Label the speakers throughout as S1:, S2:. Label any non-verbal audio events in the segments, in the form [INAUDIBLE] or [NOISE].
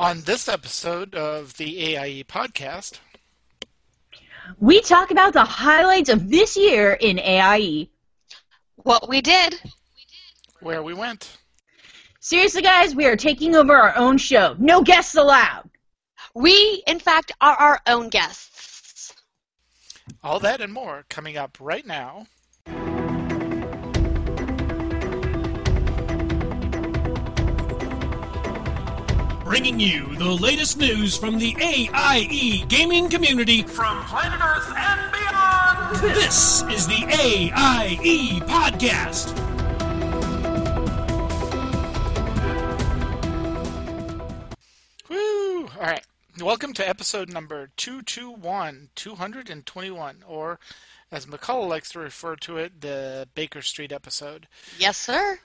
S1: On this episode of the AIE podcast,
S2: we talk about the highlights of this year in AIE.
S3: What we did.
S1: Where we went.
S2: Seriously, guys, we are taking over our own show. No guests allowed.
S3: We, in fact, are our own guests.
S1: All that and more coming up right now.
S4: Bringing you the latest news from the AIE gaming community from planet Earth and beyond. This is the AIE Podcast.
S1: Woo! All right. Welcome to episode number 221, 221, or as Mkallah likes to refer to it, the Baker Street episode.
S3: Yes, sir.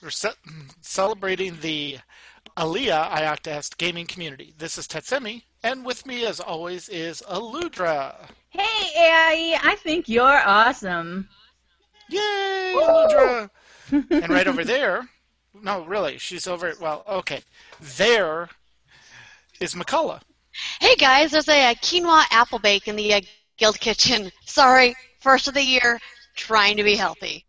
S1: We're ce- celebrating the Alea Iacta Est gaming community. This is Tetsemi, and with me, as always, is Alludra.
S2: Hey, AIE, I think you're awesome.
S1: Yay, Alludra! [LAUGHS] and right over there, no, really, she's over, well, okay, there is Mkallah.
S3: Hey, guys, there's a, a quinoa apple bake in the uh, Guild Kitchen. Sorry, first of the year, trying to be healthy.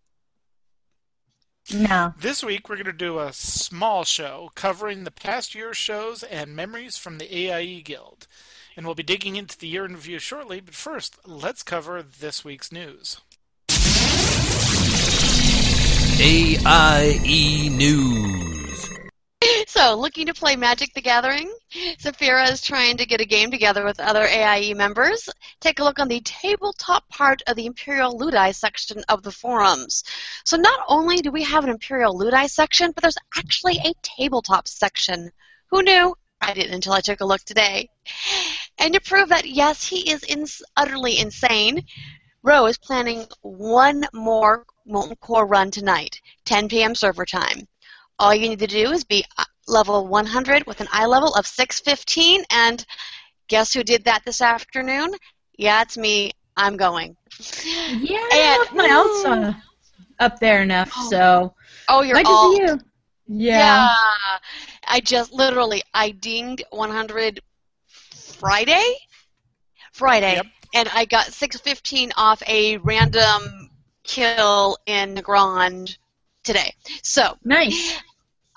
S2: No.
S1: This week, we're going to do a small show covering the past year's shows and memories from the AIE Guild. And we'll be digging into the year in review shortly, but first, let's cover this week's news.
S4: AIE News.
S3: So, looking to play Magic the Gathering? Zephirah is trying to get a game together with other AIE members. Take a look on the tabletop part of the Imperial Luidi section of the forums. So, not only do we have an Imperial Luidi section, but there's actually a tabletop section. Who knew? I didn't until I took a look today. And to prove that, yes, he is utterly insane, Rho is planning one more Molten Core run tonight, 10 p.m. server time. All you need to do is be uh, level 100 with an ilevel of 615, and guess who did that this afternoon? Yeah, it's me. I'm going.
S2: Yeah,
S3: And-
S2: my else uh, up there enough, so.
S3: Oh, you're
S2: Might
S3: all.
S2: just be you. Yeah.
S3: I just literally I dinged 100 Friday, Friday,
S1: Yep.
S3: and I got 615 off a random kill in Grand today. So,
S2: Nice.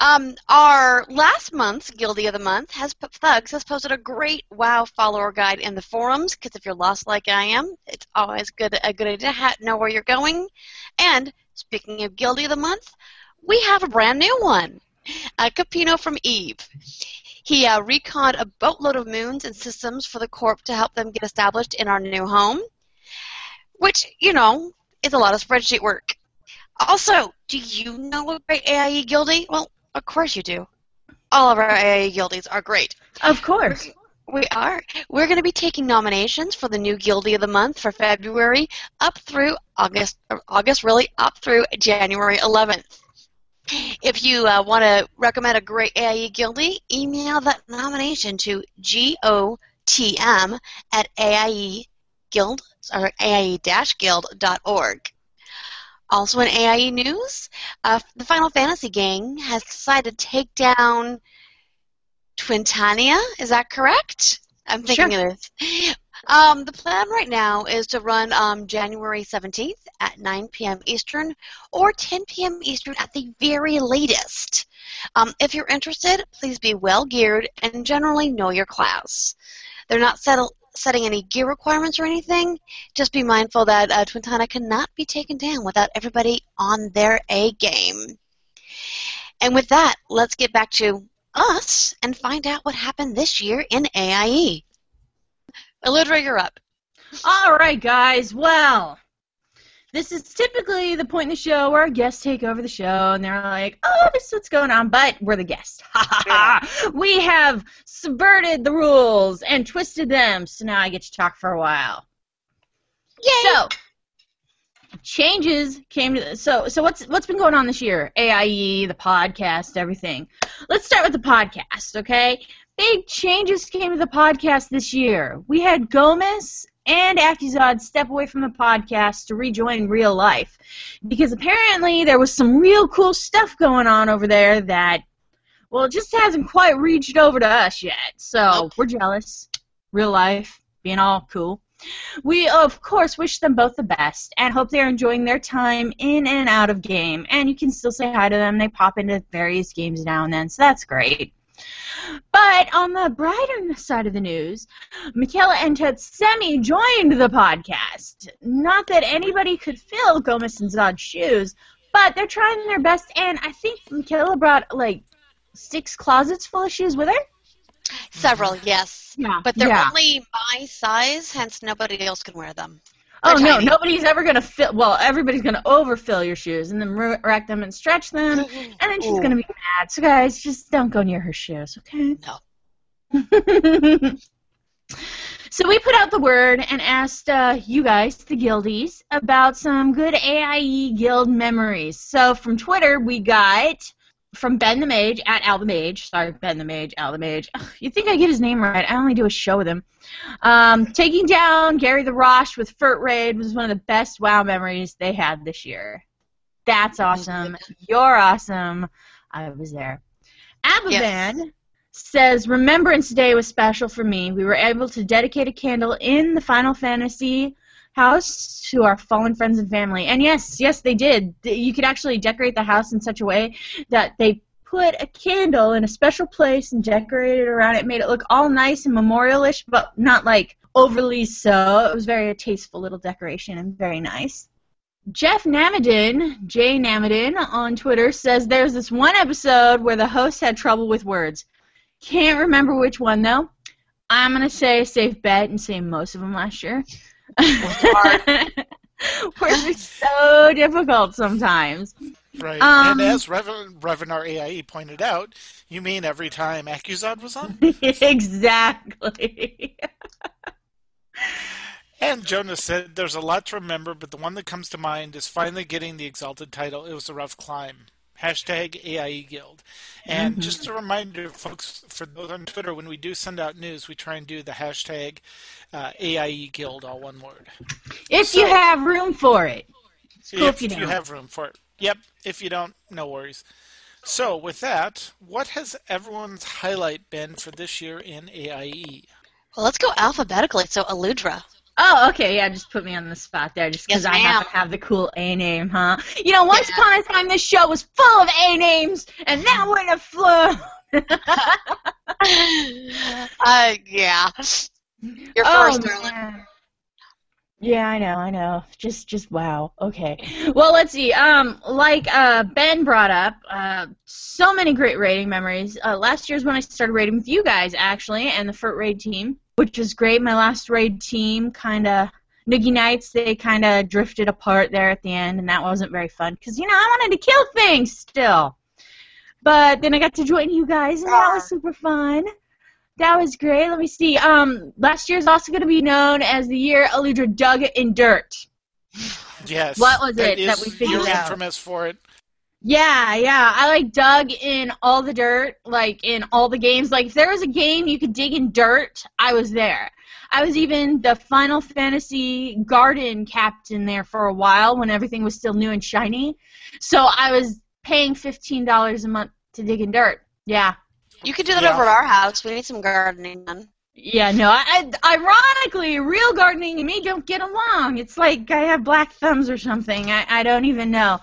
S3: Um, our last month's Guildie of the Month has Thuggs has posted a great WoW follower guide in the forums because if you're lost like I am, it's always good a good idea to know where you're going. And speaking of Guildie of the Month, we have a brand new one, a Capino from Eve. He uh, reconned a boatload of moons and systems for the Corp to help them get established in our new home, which you know is a lot of spreadsheet work. Also, do you know a great AIE guildie? Well, of course you do. All of our AIE guildies are great.
S2: Of course.
S3: We are. We're going to be taking nominations for the new Guildie of the Month for February up through August, August really up through January 11th. If you uh, want to recommend a great AIE Guildie, email that nomination to gotm at AIE-guild, or AIE-guild.org. Also in AIE news, uh, the Final Fantasy gang has decided to take down Twintania. Is that correct? I'm thinking
S2: Sure.
S3: it is. Um, the plan right now is to run um, January 17th at 9 p.m. Eastern or 10 p.m. Eastern at the very latest. Um, if you're interested, please be well geared and generally know your class. They're not settle- setting any gear requirements or anything. Just be mindful that uh, Twintania cannot be taken down without everybody on their A game. And with that, let's get back to us and find out what happened this year in AIE. Alludra, you're up.
S2: All right, guys. Well, this is typically the point in the show where our guests take over the show and they're like, "Oh, this is what's going on," but we're the guest. [LAUGHS] Ha ha ha! We have subverted the rules and twisted them, so now I get to talk for a while.
S3: Yay!
S2: So, changes came to so so what's what's been going on this year? AIE, the podcast, everything. Let's start with the podcast, okay? Big changes came to the podcast this year. We had Gomez and Akizod step away from the podcast to rejoin real life because apparently there was some real cool stuff going on over there that Well, it just hasn't quite reached over to us yet, so we're jealous. Real life, being all cool. We, of course, wish them both the best and hope they're enjoying their time in and out of game. And you can still say hi to them. They pop into various games now and then, so that's great. But on the brighter side of the news, Michaela and Tetsemi joined the podcast. Not that anybody could fill Gomez and Zod's shoes, but they're trying their best, and I think Michaela brought like six closets full of shoes with her.
S3: Several, yes.
S2: Yeah,
S3: But they're
S2: yeah.
S3: only my size, hence nobody else can wear them.
S2: Oh no, nobody's ever gonna fill. Well, everybody's gonna overfill your shoes and then rack them and stretch them, [LAUGHS] and then she's
S3: Ooh.
S2: gonna be mad. So guys, just don't go near her shoes, okay?
S3: No. [LAUGHS]
S2: so we put out the word and asked uh, you guys, the guildies, about some good AIE guild memories. So from Twitter, we got from Ben the Mage at Al the Mage. Sorry, Ben the Mage, Al the Mage. Ugh, you think I get his name right? I only do a show with him. Um, taking down Gary the Rosh with Furt Raid was one of the best WoW memories they had this year. That's awesome. You're awesome. I was there. Abavan
S3: Yes.
S2: says Remembrance Day was special for me. We were able to dedicate a candle in the Final Fantasy house to our fallen friends and family. And yes, yes, they did. You could actually decorate the house in such a way that they put a candle in a special place and decorated around it, made it look all nice and memorialish, but not like overly so. It was very a tasteful little decoration and very nice. Jeff Namadin, Jay Namadin on Twitter says there's this one episode where the host had trouble with words. Can't remember which one though. I'm gonna say safe bet and say most of them last year. Words are [LAUGHS] so difficult sometimes.
S1: Right.
S2: Um,
S1: and as Reven- Revenar AIE pointed out, you mean every time Akizod was on? [LAUGHS]
S2: exactly.
S1: And Jonas said there's a lot to remember, but the one that comes to mind is finally getting the exalted title. It was a rough climb. Hashtag AIE Guild. And
S2: Mm-hmm.
S1: just a reminder, folks, for those on Twitter, when we do send out news, we try and do the hashtag uh, AIE Guild, all one word.
S2: if you have room for it. cool
S1: if
S2: if you don't.
S1: have room for it. Yep. If you don't, no worries. So, with that, what has everyone's highlight been for this year in? AIE?
S3: Well, let's go alphabetically. So, Alludra.
S2: Oh, okay, yeah, just put me on the spot there just because
S3: Yes,
S2: I happen to have the cool A name, huh? You know, once
S3: Yeah.
S2: upon a time this show was full of A names, and now we're in a flow. [LAUGHS]
S3: uh, yeah. You're
S2: Oh,
S3: first, darling.
S2: man. Yeah, I know, I know. Just, just wow. Okay. Well, let's see. Um, like uh, Ben brought up, uh, so many great raiding memories. Uh, last year's when I started raiding with you guys, actually, and the FERT raid team, which was great. My last raid team, kind of Noogie Nights, they kind of drifted apart there at the end, and that wasn't very fun because you know I wanted to kill things still. But then I got to join you guys, and that was super fun. That was great. Let me see. Um, last year is also going to be known as the year Alludra dug in dirt.
S1: Yes.
S2: What was it
S1: is,
S2: that we figured
S1: You're
S2: out?
S1: infamous for it.
S2: Yeah, yeah. I like dug in all the dirt, like in all the games. Like if there was a game you could dig in dirt, I was there. I was even the Final Fantasy garden captain there for a while when everything was still new and shiny. So I was paying fifteen dollars a month to dig in dirt. Yeah.
S3: You could do that
S1: Yeah.
S3: over at our house. We need some gardening done.
S2: Yeah, no. I, I, ironically, real gardening and me don't get along. It's like I have black thumbs or something. I, I don't even know.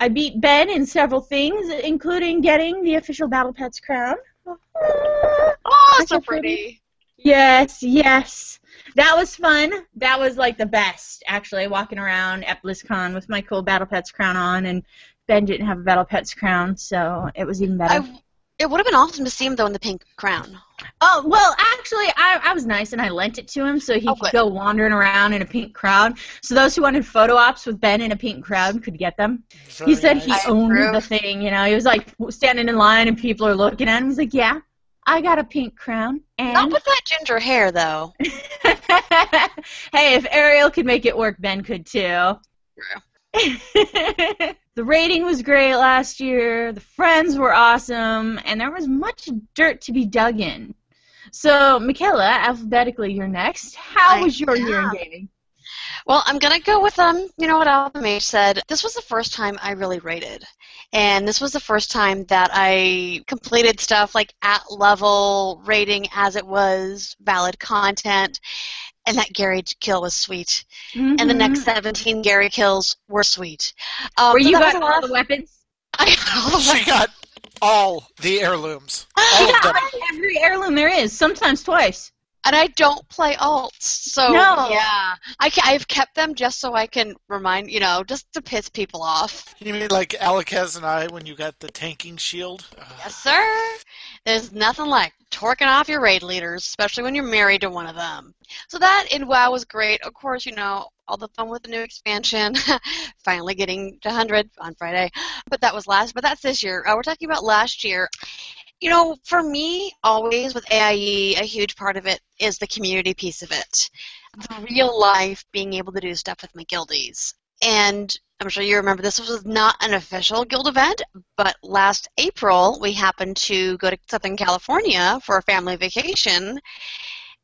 S2: I beat Ben in several things, including getting the official Battle Pets crown.
S3: Oh, so
S2: pretty. Yes, yes. That was fun. That was like the best, actually, walking around at BlizzCon with my cool Battle Pets crown on, and Ben didn't have a Battle Pets crown, so it was even better.
S3: I, it would have been awesome to see him though in the pink crown.
S2: Oh well, actually, I, I was nice and I lent it to him so he
S3: Oh,
S2: could
S3: good.
S2: go wandering around in a pink crowd. So those who wanted photo ops with Ben in a pink crowd could get them.
S1: Very
S2: he said
S1: nice.
S2: he
S3: I
S2: owned
S3: approve.
S2: the thing. You know, he was like standing in line and people are looking at him. He's like, "Yeah, I got a pink crown."
S3: And Not
S2: And
S3: with that ginger hair though. [LAUGHS]
S2: hey, if Ariel could make it work, Ben could too. [LAUGHS] the rating was great last year. The friends were awesome, and there was much dirt to be dug in. So, Michaela, alphabetically, you're next. How
S3: I
S2: was your year in gaming?
S3: Well, I'm gonna go with um. You know what Alpha Mage said. This was the first time I really rated, and this was the first time that I completed stuff like at level rating as it was valid content, and that Gary kill was sweet, and the
S2: Mhm.
S3: next 17 Gary kills were sweet. Um,
S2: Where
S3: so
S2: you
S3: that was
S2: got
S3: a lot [LAUGHS]
S2: all the weapons?
S1: She got all the heirlooms. [LAUGHS] All
S2: She got every heirloom there is, sometimes twice.
S3: And I don't play alts, so
S2: No.
S3: yeah, I ca- I've kept them just so I can remind you know just to piss people off.
S1: You mean like Alakaz and I when you got the tanking shield?
S3: Yes, sir. There's nothing like torquing off your raid leaders, especially when you're married to one of them. So that in WoW was great. Of course, you know, all the fun with the new expansion. [LAUGHS] Finally getting to 100 on Friday. But that was last, but that's this year. Uh, we're talking about last year. You know, for me, always with AIE, a huge part of it is the community piece of it. The real life being able to do stuff with my guildies. And I'm sure you remember this was not an official guild event, but last April we happened to go to Southern California for a family vacation.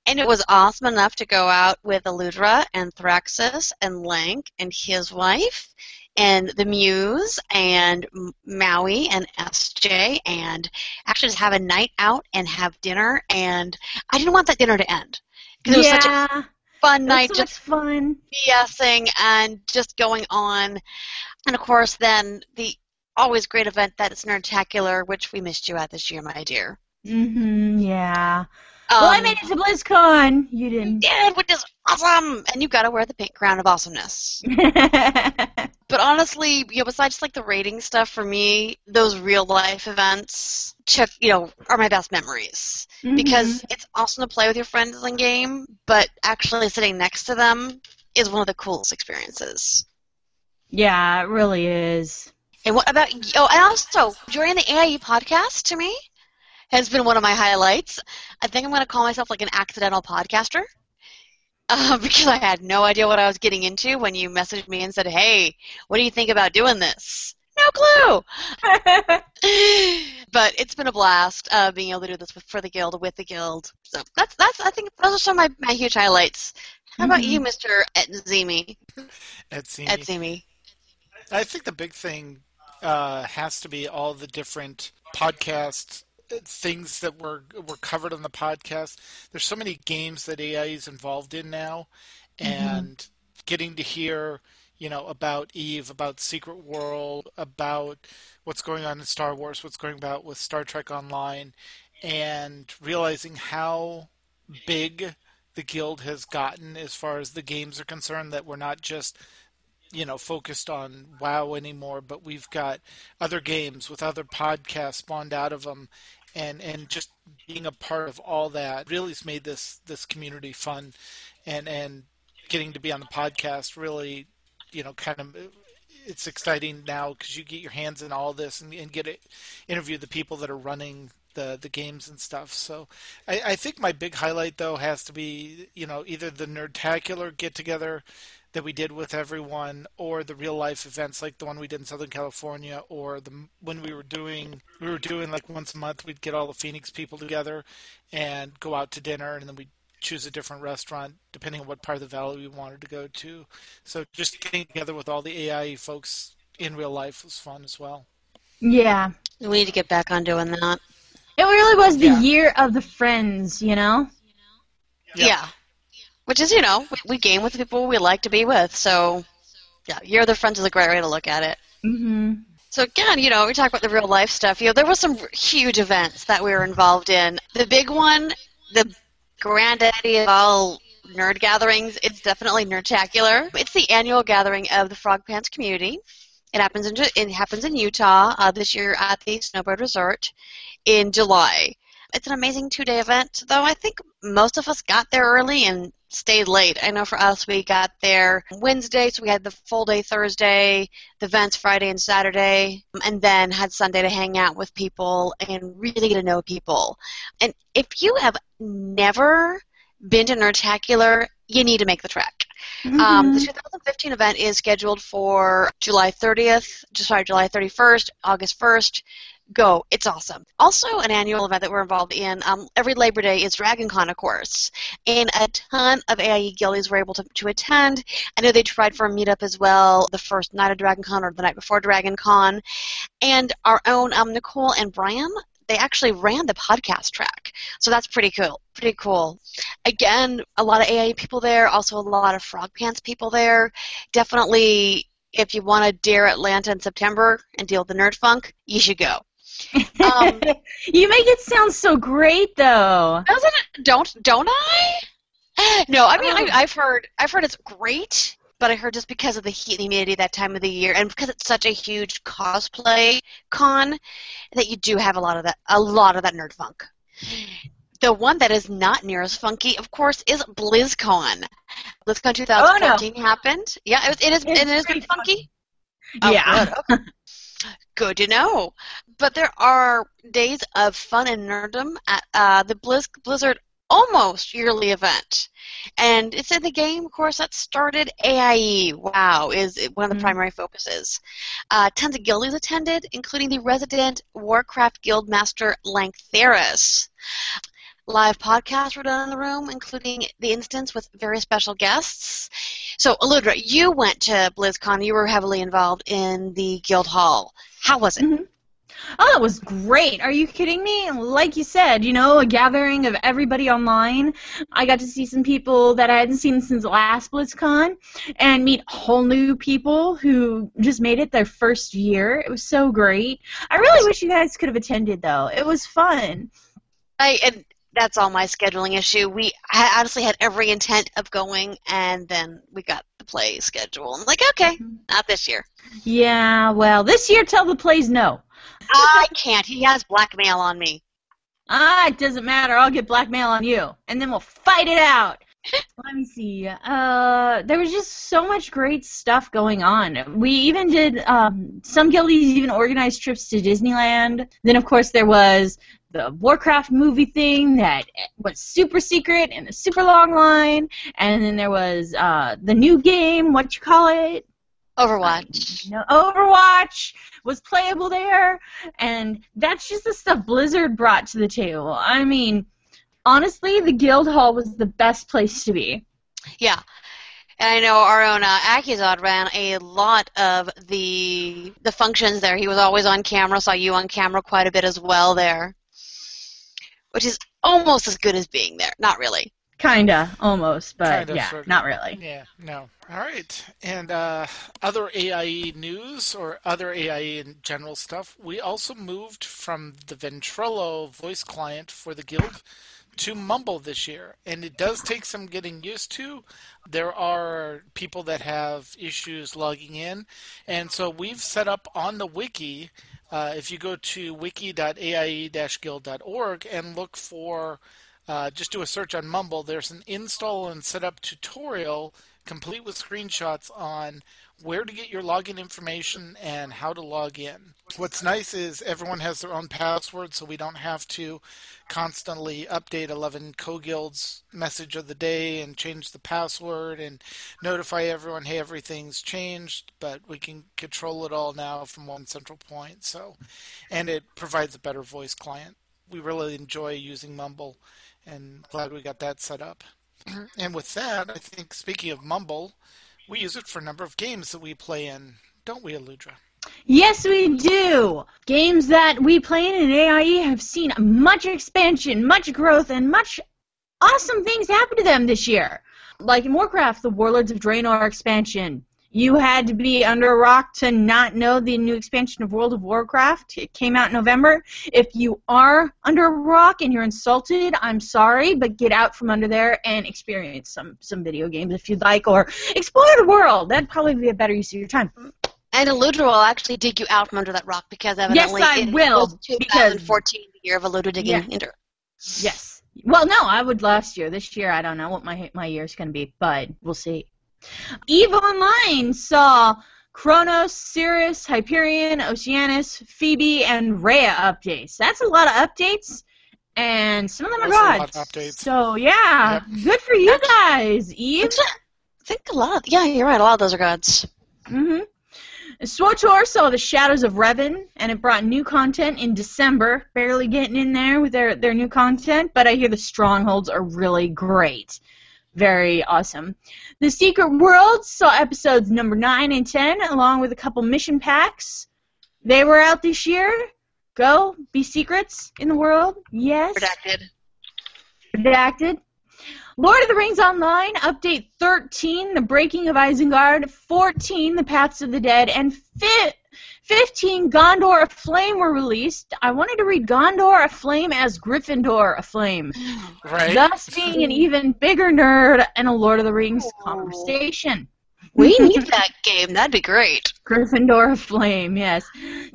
S3: And it was awesome enough to go out with Alludra and Thraxus and Lank and his wife and the Muse and Maui and SJ and actually just have a night out and have dinner. And I didn't want that dinner to end because it was such a
S2: yeah,
S3: fun night
S2: so
S3: just
S2: fun.
S3: BSing and just going on. And of course, then the always great event that is Nerdtacular, which we missed you at this year, my dear.
S2: Mm-hmm. yeah. well, I
S3: Um,
S2: made it to BlizzCon. You
S3: you
S2: didn't.
S3: did, which is awesome, and you got to wear the pink crown of awesomeness. [LAUGHS] But honestly, you know, besides like the rating stuff, for me, those real life events took, you know, are my best memories mm-hmm. because it's awesome to play with your friends in game, but actually sitting next to them is one of the coolest experiences.
S2: yeah, it really is.
S3: And what about oh, and also joining the AIE podcast to me has been one of my highlights. I think I'm going to call myself like an accidental podcaster uh, [LAUGHS] because I had no idea what I was getting into when you messaged me and said, "Hey, what do you think about doing this?" No clue. [LAUGHS] but it's been a blast uh, being able to do this with, for the guild with the guild. So that's that's I think those are some of my, my huge highlights. How about
S2: Mhm.
S3: you, Mister Etzimi?
S1: Etsy.
S3: Etzimi.
S1: I think the big thing uh, has to be all the different podcast uh, things that were were covered on the podcast. There's so many games that AI is involved in now, mm-hmm. and getting to hear you know about Eve, about Secret World, about what's going on in Star Wars, what's going about with Star Trek Online, and realizing how big the guild has gotten as far as the games are concerned. That we're not just you know focused on WoW anymore, but we've got other games with other podcasts spawned out of them, and and just being a part of all that really has made this this community fun, and and getting to be on the podcast really, you know, kind of. It's exciting now because you get your hands in all this and, and get to interview the people that are running the the games and stuff. So I, I think my big highlight though has to be you know either the Nerdtacular get together that we did with everyone, or the real life events like the one we did in Southern California, or the when we were doing we were doing like once a month we'd get all the Phoenix people together and go out to dinner, and then we would choose a different restaurant depending on what part of the valley we wanted to go to. So just getting together with all the AIE folks in real life was fun as well.
S2: Yeah.
S3: We need to get back on doing that.
S2: It really was the
S1: Yeah.
S2: year of the friends, you know?
S1: Yeah.
S3: Yeah. Which is, you know, we, we game with the people we like to be with. So, yeah, Year of the Friends is a great way to look at it.
S2: hmm
S3: So again, you know, we talk about the real life stuff. You know, there were some huge events that we were involved in. The big one, the granddaddy of all nerd gatherings, it's definitely Nerdtacular. It's the annual gathering of the Frog Pants community. It happens in it happens in Utah uh, this year at the Snowbird Resort in July. It's an amazing two-day event, though I think most of us got there early and stayed late. I know for us, we got there Wednesday, so we had the full day Thursday, the events Friday and Saturday, and then had Sunday to hang out with people and really get to know people. And if you have never been to Nerdtacular, you need to make the trek.
S2: Mm-hmm.
S3: Um, the 2015 event is scheduled for July 30th, sorry, July 31st, August 1st. Go. It's awesome. Also, an annual event that we're involved in um, every Labor Day is DragonCon, of course. And a ton of AIE guildies were able to, to attend. I know they tried for a meetup as well the first night of DragonCon or the night before DragonCon. And our own um, Nicole and Brian, they actually ran the podcast track. So that's pretty cool. Pretty cool. Again, a lot of AIE people there, also a lot of Frog Pants people there. Definitely, if you want to dare Atlanta in September and deal with the nerd funk, you should go. Um, [LAUGHS]
S2: you make it sound so great, though.
S3: Doesn't it? Don't don't I? [GASPS] No, I mean
S2: Oh.
S3: I, I've heard I've heard it's great, but I heard just because of the heat and humidity that time of the year, and because it's such a huge cosplay con, that you do have a lot of that a lot of that nerd funk. The one that is not near as funky, of course, is BlizzCon. BlizzCon 2014 happened. Yeah, it, it is.
S2: It's
S3: It is
S2: pretty
S3: funky. Oh,
S2: yeah.
S3: good. Okay. Good to know. But there are days of fun and nerddom at uh, the Blizz- Blizzard almost yearly event. And it's in the game, of course, that started AIE. Wow, is one of the
S2: Mhm.
S3: primary focuses. Uh, tons of guildies attended, including the resident Warcraft Guild Master Langtheris. Live podcasts were done in the room, including the instance with very special guests. So, Alludra, you went to BlizzCon. You were heavily involved in the Guild Hall. How was it?
S2: Oh, that was great. Are you kidding me? Like you said, you know, a gathering of everybody online. I got to see some people that I hadn't seen since last BlizzCon and meet whole new people who just made it their first year. It was so great. I really wish you guys could have attended, though. It was fun.
S3: I and that's all my scheduling issue. We I honestly had every intent of going, and then we got the play schedule. I'm like, okay, mm-hmm. not this year.
S2: Yeah, well, this year, tell the plays no.
S3: I can't. He has blackmail on me.
S2: Ah, it doesn't matter. I'll get blackmail on you, and then we'll fight it out. [LAUGHS] Let me see. Uh, there was just so much great stuff going on. We even did um, some guildies even organized trips to Disneyland. Then, of course, there was the Warcraft movie thing that was super secret and a super long line. And then there was uh, the new game. What you call it?
S3: Overwatch.
S2: You know, Overwatch was playable there, and that's just the stuff Blizzard brought to the table. I mean, honestly, the Guild Hall was the best place to be.
S3: Yeah. And I know our own uh, Akizod ran a lot of the the functions there. He was always on camera. Saw you on camera quite a bit as well there, which is almost as good as being there. Not really.
S2: Kinda, almost, but
S1: Kinda,
S2: yeah,
S1: sorta.
S2: not really.
S1: Yeah, no. All right. And uh, other AIE news or other AIE in general stuff, we also moved from the Ventrilo voice client for the guild to Mumble this year. And it does take some getting used to. There are people that have issues logging in. And so we've set up on the wiki, uh, if you go to wiki.aie-guild.org and look for uh, just do a search on Mumble. There's an install and setup tutorial complete with screenshots on where to get your login information and how to log in. What's nice is everyone has their own password, so we don't have to constantly update 11 co-guilds message of the day and change the password and notify everyone, hey, everything's changed, but we can control it all now from one central point. So, and it provides a better voice client. We really enjoy using Mumble and glad we got that set up. Mm-hmm. and with that, I think speaking of Mumble, we use it for a number of games that we play in, don't we, Alludra?
S2: Yes, we do. Games that we play in AIE have seen much expansion, much growth, and much awesome things happen to them this year. Like in Warcraft, the Warlords of Draenor expansion. You had to be under a rock to not know the new expansion of World of Warcraft. It came out in November. If you are under a rock and you're insulted, I'm sorry, but get out from under there and experience some some video games if you'd like, or explore the world. That'd probably be a better use of your time.
S3: And Alludra will actually dig you out from under that rock because evidently
S2: I
S3: it
S2: will,
S3: was
S2: because-
S3: 2014, the year of Alludra digging
S2: Yeah.
S3: into.
S2: Yes. Well, no, I would last year. This year, I don't know what my my year's going to be, but we'll see. Eve Online saw Kronos, Crius, Hyperion, Oceanus, Phoebe, and Rhea updates. That's a lot of updates. and some of them are
S1: Mostly a lot
S2: gods.
S1: of updates.
S2: So yeah, good for you guys, Eve.
S3: I think a lot. Of, Yeah, you're right. A lot of those are gods.
S2: Mm-hmm. SWTOR saw the Shadows of Revan, and it brought new content in December. Barely getting in there with their, their new content, but I hear the Strongholds are really great. Very awesome. The Secret World saw episodes number 9 and 10, along with a couple mission packs. They were out this year. Go, be secrets in the world. Yes.
S3: Redacted.
S2: Redacted. Lord of the Rings Online, Update 13, The Breaking of Isengard, 14, The Paths of the Dead, and fi- 15, Gondor Aflame were released. I wanted to read Gondor Aflame as Gryffindor Aflame, [GASPS]
S1: Right?
S2: thus being an even bigger nerd and a Lord of the Rings
S3: Oh.
S2: conversation.
S3: We [LAUGHS] need that game. That'd be great.
S2: Gryffindor Aflame, yes.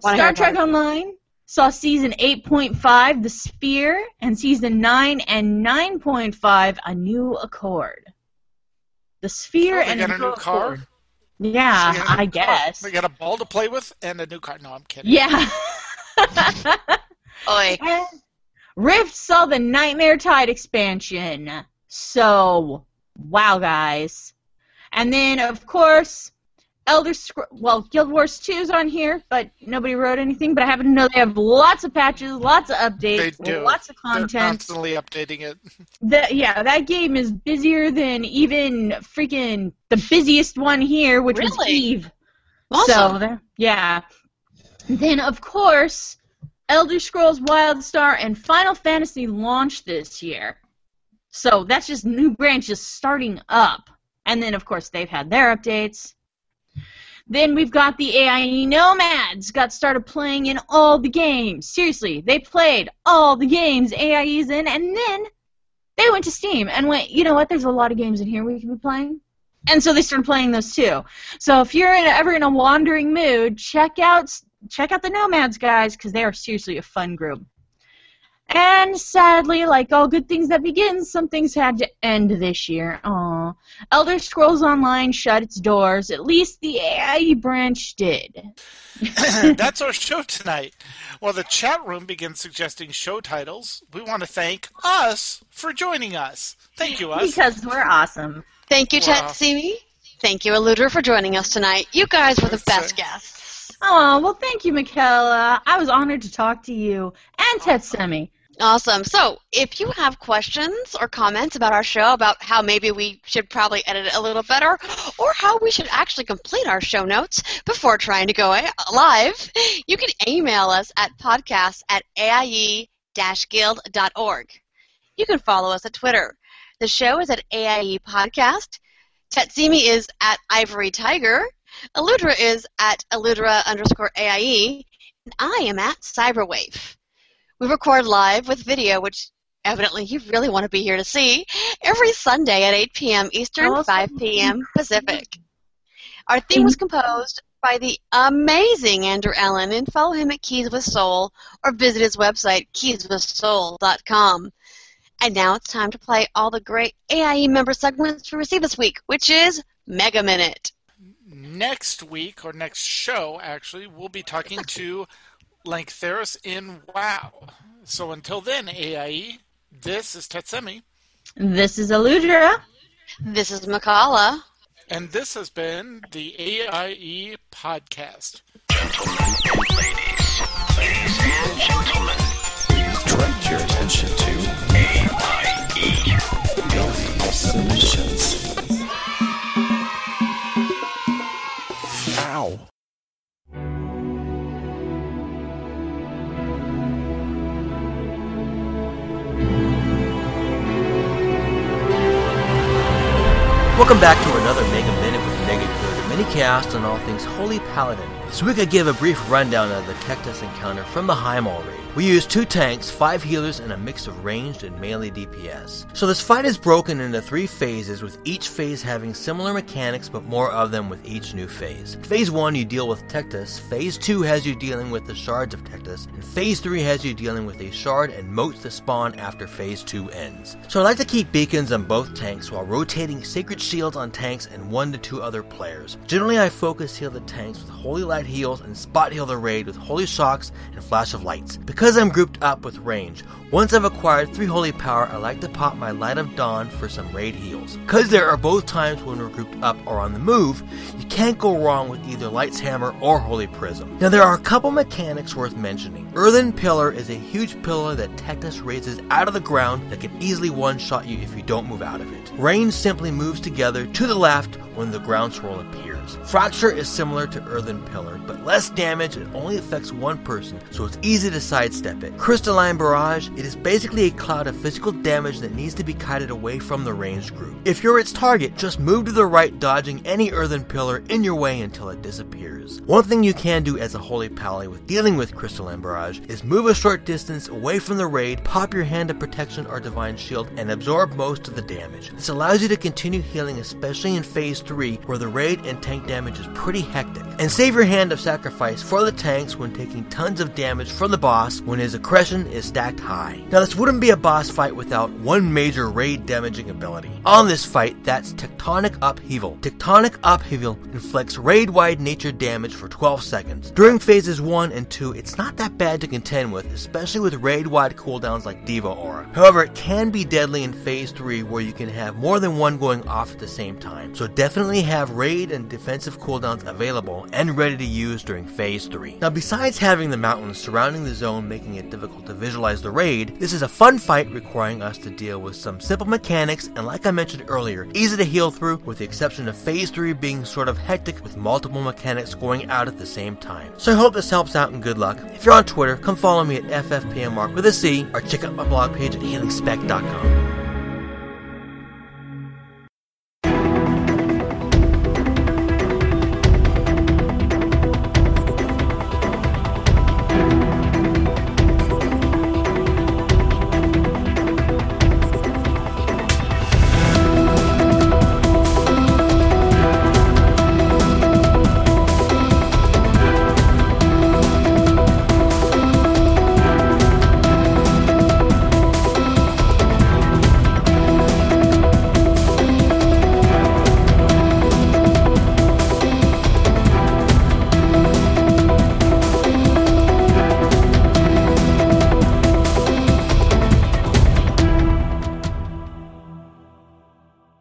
S3: Wanna
S2: Star Trek
S3: about
S2: Online saw season 8.5, The Sphere, and season 9 and 9.5, A New Accord. The Sphere
S1: Oh, they
S2: and
S1: got a new car?
S2: Accord. Yeah,
S1: They got a
S2: I
S1: new car.
S2: guess.
S1: They got a ball to play with and a new car. No, I'm kidding.
S2: Yeah. [LAUGHS]
S3: Oi. [LAUGHS]
S2: And Rift saw the Nightmare Tide expansion. So, wow, guys. And then, of course, Elder Scrolls. Well, Guild Wars 2 is on here, but nobody wrote anything. But I happen to know they have lots of patches, lots of updates,
S1: They do.
S2: lots of content.
S1: They're
S2: content.
S1: constantly updating it. [LAUGHS]
S2: That yeah, that game is busier than even freaking the busiest one here, which was
S3: Really?
S2: Eve.
S3: Awesome.
S2: So yeah. Then of course, Elder Scrolls WildStar and Final Fantasy launched this year. So that's just new branches starting up. And then of course they've had their updates. Then we've got the AIE Nomads got started playing in all the games. Seriously, they played all the games AIE's in and then they went to Steam and went, you know what, there's a lot of games in here we can be playing. And so they started playing those too. So if you're in, ever in a wandering mood, check out check out the Nomads guys because they are seriously a fun group. And sadly, like all good things that begin, some things had to end this year. Aw. Elder Scrolls Online shut its doors. At least the AI branch did. [LAUGHS]
S1: That's our [LAUGHS] show tonight. While the chat room begins suggesting show titles, we want to thank us for joining us. Thank you, us.
S2: Because we're awesome.
S3: Thank you,
S1: Wow.
S3: Tetsemi. Thank you, Alludra, for joining us tonight. You guys were the best
S1: it.
S3: guests.
S2: Oh, well, thank you, Michaela. I was honored to talk to you and Tetsemi.
S3: Awesome. So, if you have questions or comments about our show, about how maybe we should probably edit it a little better, or how we should actually complete our show notes before trying to go live, you can email us at podcast at aie-guild.org. You can follow us at Twitter. The show is at AIE Podcast. Tetsemi is at Ivory Tiger. Alludra is at Alludra underscore AIE. And I am at Cyberwave. We record live with video, which evidently you really want to be here to see, every Sunday at 8 p.m. Eastern,
S2: Awesome.
S3: 5 p.m. Pacific. Our theme was composed by the amazing Andrew Allen, and follow him at Keys with Soul or visit his website, keyswithsoul.com. And now it's time to play all the great AIE member segments we received this week, which is Mega Minute.
S1: Next week, or next show, actually, we'll be talking to Lanktheris in WoW. So until then, AIE, this is Tetsemi,
S2: This is Alludra.
S3: This is Mkallah.
S1: and this has been the AIE Podcast.
S5: Gentlemen and Ladies ladies and gentlemen, please direct your attention to AIE Building Solutions. Ow.
S6: Welcome back to another Mega Minute with Mega a mini cast on all things Holy Paladin. This week I give a brief rundown of the Tectus encounter from the Highmaul raid. We used two tanks, five healers, and a mix of ranged and melee DPS. So this fight is broken into three phases, with each phase having similar mechanics but more of them with each new phase. Phase 1 you deal with Tectus, Phase 2 has you dealing with the shards of Tectus, and Phase 3 has you dealing with a shard and motes that spawn after Phase 2 ends. So I like to keep beacons on both tanks while rotating sacred shields on tanks and one to two other players. Generally I focus heal the tanks with Holy Light heals and spot heal the raid with holy shocks and flash of lights. Because I'm grouped up with range, once I've acquired 3 holy power, I like to pop my light of dawn for some raid heals. Because there are both times when we're grouped up or on the move, you can't go wrong with either light's hammer or holy prism. Now there are a couple mechanics worth mentioning. Earthen Pillar is a huge pillar that Tectus raises out of the ground that can easily one-shot you if you don't move out of it. Range simply moves together to the left when the ground swirl appears. Fracture is similar to Earthen Pillar, but less damage and only affects one person, so it's easy to sidestep it. Crystalline Barrage, it is basically a cloud of physical damage that needs to be kited away from the ranged group. If you're its target, just move to the right, dodging any Earthen Pillar in your way until it disappears. One thing you can do as a Holy Pally with dealing with Crystalline Barrage is move a short distance away from the raid, pop your Hand of Protection or Divine Shield, and absorb most of the damage. This allows you to continue healing, especially in Phase 3, where the raid and tank damage is pretty hectic. And save your Hand of Sacrifice for the tanks when taking tons of damage from the boss when his aggression is stacked high. Now, this wouldn't be a boss fight without one major raid damaging ability. On this fight, that's Tectonic Upheaval. Tectonic Upheaval inflicts raid wide nature damage for 12 seconds. During phases 1 and 2, it's not that bad to contend with, especially with raid wide cooldowns like Diva Aura. However, it can be deadly in phase 3 where you can have more than one going off at the same time. So definitely have raid and cooldowns available and ready to use during phase 3. Now, besides having the mountains surrounding the zone making it difficult to visualize the raid, this is a fun fight requiring us to deal with some simple mechanics and, like I mentioned earlier, easy to heal through, with the exception of phase 3 being sort of hectic with multiple mechanics going out at the same time. So I hope this helps out and good luck. If you're on Twitter, come follow me at FFPMMark with a C or check out my blog page at healingspec.com.